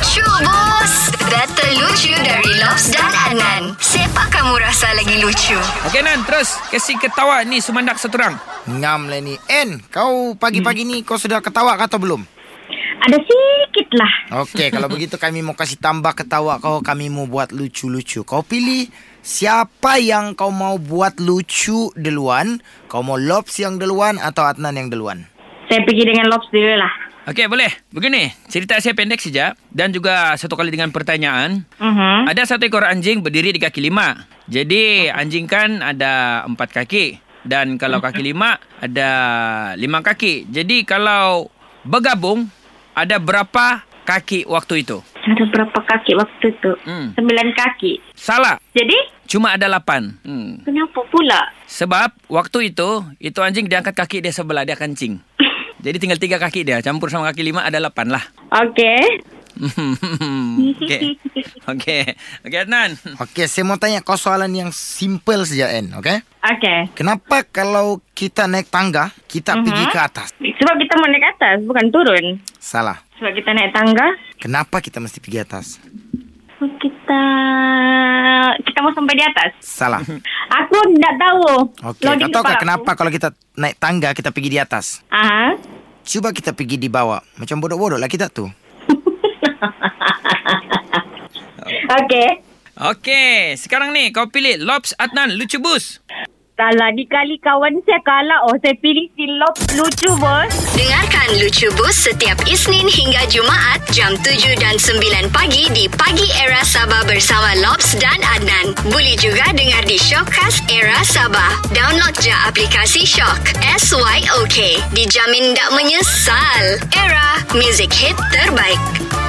Lucu bos Data lucu dari Lobs dan Anan Siapa kamu rasa lagi lucu? Okey Nan, terus kasih ketawa ni sumandak satu orang. Ngam lah ni. En, kau pagi-pagi ni kau sudah ketawa ke atau belum? Ada sikit lah. Okey, kalau begitu kami mau kasih tambah ketawa kau. Kami mau buat lucu-lucu. Kau pilih siapa yang kau mau buat lucu duluan. Kau mau Lobs yang duluan atau Adnan yang duluan? Saya pergi dengan lobs dulu lah. Okey, boleh. Begini, cerita saya pendek saja dan juga satu kali dengan pertanyaan. Uh-huh. Ada satu ekor anjing berdiri di kaki lima. Jadi anjing kan ada empat kaki. Dan kalau kaki lima ada lima kaki. Jadi kalau bergabung ada berapa kaki waktu itu? Ada berapa kaki waktu tu? Hmm. Sembilan kaki. Salah. Jadi, Cuma ada lapan. Hmm. kenapa pula? Sebab waktu itu, itu anjing dia angkat kaki dia sebelah, dia kencing. Jadi tinggal tiga kaki dia. Campur sama kaki lima ada lapan lah. Okey. Okey. Okey. Okey Adnan. Okey, saya mau tanya kau soalan yang simple saja, En. Okey? Okey. Kenapa kalau kita naik tangga, kita uh-huh. pergi ke atas? Sebab kita mau naik atas, bukan turun. Salah. Sebab kita naik tangga, Kenapa kita mesti pergi atas? kita kita mau sampai di atas. Salah. Aku tak tahu. Okey, Logik kau tahu aku. kenapa kalau kita naik tangga, kita pergi di atas? Aha. Cuba kita pergi di bawah. Macam bodoh-bodoh lah kita tu. Okey. Okey, sekarang ni kau pilih Lobs Adnan lucu bus. Salah dikali kawan saya kalah. Oh, saya pilih si Lop lucu, bos. Dengarkan Lucu Bus setiap Isnin hingga Jumaat jam 7 dan 9 pagi di Pagi Era Sabah bersama Lobs dan Adnan. Boleh juga dengar di Shockcast Era Sabah. Download je aplikasi Shock. S-Y-O-K. Dijamin tak menyesal. Era, music hit terbaik.